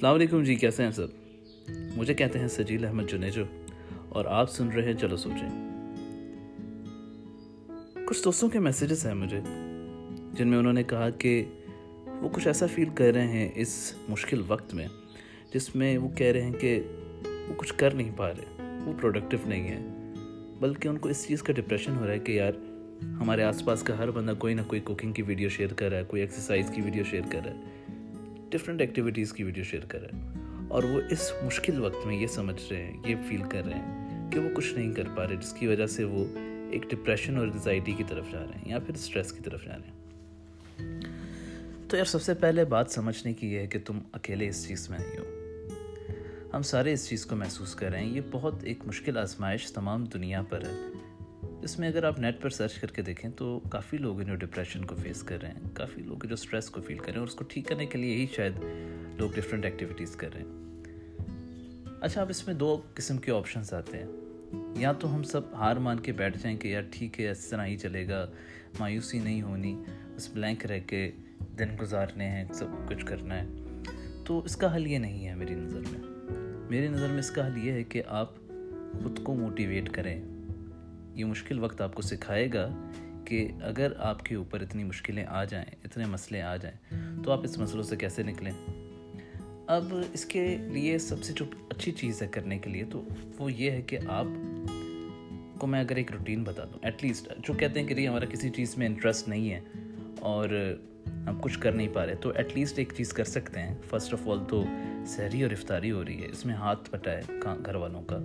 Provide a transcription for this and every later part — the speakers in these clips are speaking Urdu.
السلام علیکم جی کیسے ہیں سب؟ مجھے کہتے ہیں سجیل احمد جنیجو اور آپ سن رہے ہیں چلو سوچیں۔ کچھ دوستوں کے میسیجز ہیں مجھے، جن میں انہوں نے کہا کہ وہ کچھ ایسا فیل کر رہے ہیں اس مشکل وقت میں، جس میں وہ کہہ رہے ہیں کہ وہ کچھ کر نہیں پا رہے، وہ پروڈکٹیو نہیں ہے بلکہ ان کو اس چیز کا ڈپریشن ہو رہا ہے کہ یار، ہمارے آس پاس کا ہر بندہ کوئی نہ کوئی کوکنگ کی ویڈیو شیئر کر رہا ہے، کوئی ایکسرسائز کی ویڈیو شیئر کر رہا ہے۔ ڈفرینٹ ایکٹیویٹیز کی ویڈیو شیئر کر رہے ہیں۔ اور وہ اس مشکل وقت میں یہ سمجھ رہے ہیں، یہ فیل کر رہے ہیں کہ وہ کچھ نہیں کر پا رہے، جس کی وجہ سے وہ ایک ڈپریشن اور انزائٹی کی طرف جا رہے ہیں یا پھر اسٹریس کی طرف جا رہے ہیں۔ تو یار، سب سے پہلے بات سمجھنے کی یہ ہے کہ تم اکیلے اس چیز میں نہیں ہو۔ ہم سارے اس چیز کو محسوس کر رہے ہیں۔ یہ بہت ایک مشکل آزمائش تمام دنیا پر ہے۔ اس میں اگر آپ نیٹ پر سرچ کر کے دیکھیں تو کافی لوگ جو ڈپریشن کو فیس کر رہے ہیں، کافی لوگ جو اسٹریس کو فیل کر رہے ہیں اور اس کو ٹھیک کرنے کے لیے ہی شاید لوگ ڈفرینٹ ایکٹیویٹیز کر رہے ہیں۔ اچھا اب اس میں دو قسم کے آپشنس آتے ہیں۔ یا تو ہم سب ہار مان کے بیٹھ جائیں کہ یار ٹھیک ہے، اس طرح ہی چلے گا، مایوسی نہیں ہونی، بس بلینک رہ کے دن گزارنے ہیں، سب کچھ کرنا ہے۔ تو اس کا حل یہ نہیں ہے میری نظر میں۔ میری نظر میں اس کا حل یہ ہے کہ آپ خود کو موٹیویٹ کریں۔ یہ مشکل وقت آپ کو سکھائے گا کہ اگر آپ کے اوپر اتنی مشکلیں آ جائیں، اتنے مسئلے آ جائیں، تو آپ اس مسئلوں سے کیسے نکلیں؟ اب اس کے لیے سب سے جو اچھی چیز ہے کرنے کے لیے تو وہ یہ ہے کہ آپ کو میں اگر ایک روٹین بتا دوں ایٹ لیسٹ جو کہتے ہیں کہ ہمارا کسی چیز میں انٹرسٹ نہیں ہے اور ہم کچھ کر نہیں پا رہے، تو ایٹ لیسٹ ایک چیز کر سکتے ہیں۔ فرسٹ آف آل تو سحری اور افطاری ہو رہی ہے، اس میں ہاتھ پٹائے گھر والوں کا۔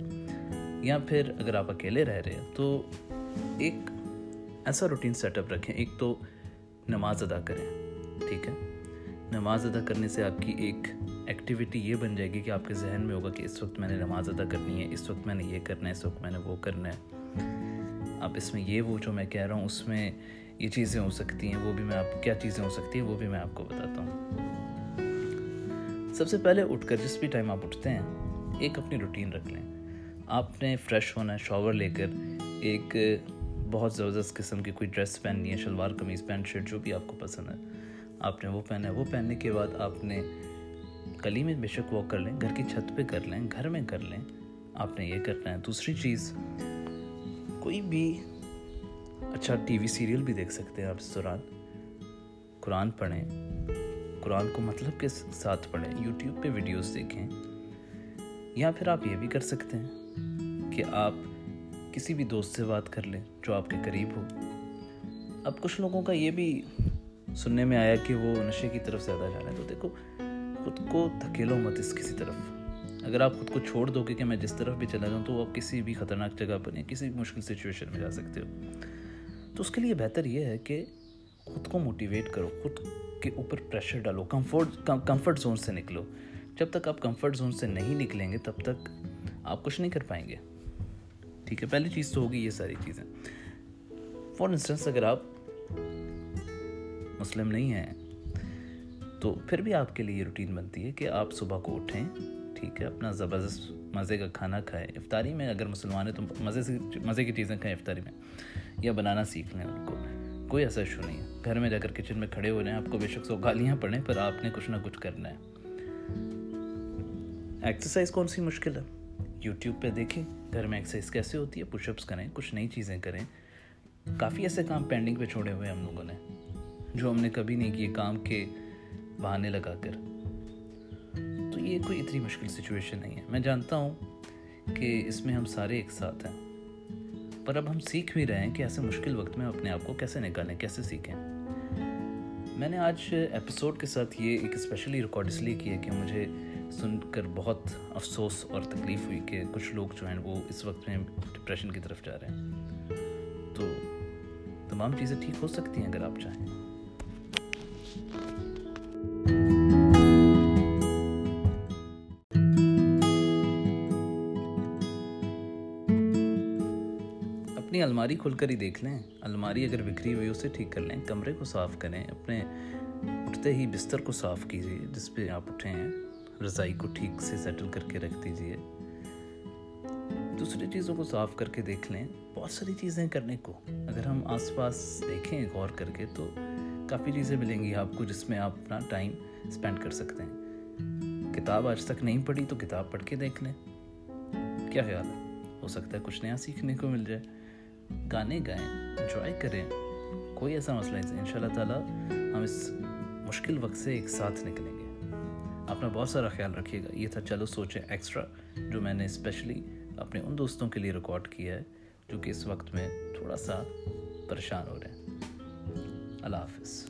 یا پھر اگر آپ اکیلے رہ رہے ہیں، تو ایک ایسا روٹین سیٹ اپ رکھیں۔ ایک تو نماز ادا کریں، ٹھیک ہے؟ نماز ادا کرنے سے آپ کی ایک ایکٹیویٹی یہ بن جائے گی کہ آپ کے ذہن میں ہوگا کہ اس وقت میں نے نماز ادا کرنی ہے، اس وقت میں نے یہ کرنا ہے، اس وقت میں نے وہ کرنا ہے۔ اب اس میں یہ وہ جو میں کہہ رہا ہوں، اس میں یہ چیزیں ہو سکتی ہیں، وہ بھی میں آپ کیا چیزیں ہو سکتی ہیں، وہ بھی میں آپ کو بتاتا ہوں۔ سب سے پہلے اٹھ کر، جس بھی ٹائم آپ اٹھتے ہیں، ایک اپنی روٹین رکھ لیں۔ آپ نے فریش ہونا ہے، شاور لے کر ایک بہت زبردست قسم کی کوئی ڈریس پہننی ہے، شلوار، قمیض، پینٹ، شرٹ، جو بھی آپ کو پسند ہے۔ آپ نے وہ پہنا ہے۔ وہ پہننے کے بعد آپ نے کلی میں بے شک واک کر لیں، گھر کی چھت پہ کر لیں، گھر میں کر لیں۔ آپ نے یہ کرنا ہے۔ دوسری چیز، کوئی بھی اچھا ٹی وی سیریل بھی دیکھ سکتے ہیں آپ اس دوران۔ قرآن پڑھیں۔ قرآن کو مطلب کے ساتھ پڑھیں۔ یوٹیوب پہ ویڈیوز دیکھیں۔ یا پھر آپ یہ بھی کر سکتے ہیں۔ کہ آپ کسی بھی دوست سے بات کر لیں جو آپ کے قریب ہو۔ اب کچھ لوگوں کا یہ بھی سننے میں آیا کہ وہ نشے کی طرف زیادہ جا رہے ہیں تو دیکھو، خود کو دھکیلو مت اس کسی طرف۔ اگر آپ خود کو چھوڑ دو گے کہ میں جس طرف بھی چلا جاؤں تو آپ کسی بھی خطرناک جگہ پر یا کسی بھی مشکل سچویشن میں جا سکتے ہو۔ تو اس کے لیے بہتر یہ ہے کہ خود کو موٹیویٹ کرو، خود کے اوپر پریشر ڈالو کمفرٹ کمفرٹ زون سے نکلو۔ جب تک آپ کمفرٹ زون سے نہیں نکلیں گے، تب تک آپ کچھ نہیں کر پائیں گے۔ ٹھیک ہے، پہلی چیز تو ہوگی یہ ساری چیزیں۔ فار انسٹنس اگر آپ مسلم نہیں ہیں، تو پھر بھی آپ کے لیے یہ روٹین بنتی ہے کہ آپ صبح کو اٹھیں، ٹھیک ہے، اپنا زبردست مزے کا کھانا کھائیں۔ افطاری میں اگر مسلمان ہیں تو مزے سے، مزے کی چیزیں کھائیں افطاری میں، یا بنانا سیکھ لیں ان کو۔ کوئی ایسا ایشو نہیں ہے۔ گھر میں جا کر کچن میں کھڑے ہو جائیں آپ کو بے شک سو گالیاں پڑھیں پر آپ نے کچھ نہ کچھ کرنا ہے۔ ایکسرسائز کون سی مشکل ہے؟ یوٹیوب پہ دیکھیں، گھر میں ایکسرسائز کیسے ہوتی ہے پش اپس کریں، کچھ نئی چیزیں کریں۔ کافی ایسے کام پینڈنگ پہ چھوڑے ہوئے ہم لوگوں نے، جو ہم نے کبھی نہیں کیے کام کے بہانے لگا کر۔ تو یہ کوئی اتنی مشکل سچویشن نہیں ہے۔ میں جانتا ہوں کہ اس میں ہم سارے ایک ساتھ ہیں، پر اب ہم سیکھ بھی رہے ہیں کہ ایسے مشکل وقت میں اپنے آپ کو کیسے نکالیں، کیسے سیکھیں۔ میں نے آج ایپیسوڈ کے ساتھ یہ ایک اسپیشلی ریکارڈ اس لیے کیا کہ مجھے سن کر بہت افسوس اور تکلیف ہوئی کہ کچھ لوگ جو ہیں وہ اس وقت میں ڈپریشن کی طرف جا رہے ہیں۔ تو تمام چیزیں ٹھیک ہو سکتی ہیں اگر آپ چاہیں۔ اپنی الماری کھل کر ہی دیکھ لیں۔ الماری اگر بکھری ہوئی اسے ٹھیک کر لیں۔ کمرے کو صاف کریں۔ اپنے اٹھتے ہی بستر کو صاف کیجیے جس پہ آپ اٹھے ہیں۔ رضائی کو ٹھیک سے سیٹل کر کے رکھ دیجیے دوسری چیزوں کو صاف کر کے دیکھ لیں۔ بہت ساری چیزیں کرنے کو۔ اگر ہم آس پاس دیکھیں، غور کر کے، تو کافی چیزیں ملیں گی آپ کو جس میں آپ اپنا ٹائم اسپینڈ کر سکتے ہیں۔ کتاب آج تک نہیں پڑھی، تو کتاب پڑھ کے دیکھ لیں۔ کیا خیال ہے؟ ہو سکتا ہے کچھ نیا سیکھنے کو مل جائے۔ گانے گائیں انجوائے کریں۔ کوئی ایسا مسئلہ نہیں۔ ان شاء اللہ تعالیٰ ہم اس مشکل وقت سے ایک ساتھ نکلیں۔ اپنا بہت سارا خیال رکھیے گا۔ یہ تھا چلو سوچیں ایکسٹرا جو میں نے اسپیشلی اپنے ان دوستوں کے لیے ریکارڈ کیا ہے، جو کہ اس وقت میں تھوڑا سا پریشان ہو رہے ہیں۔ اللہ حافظ۔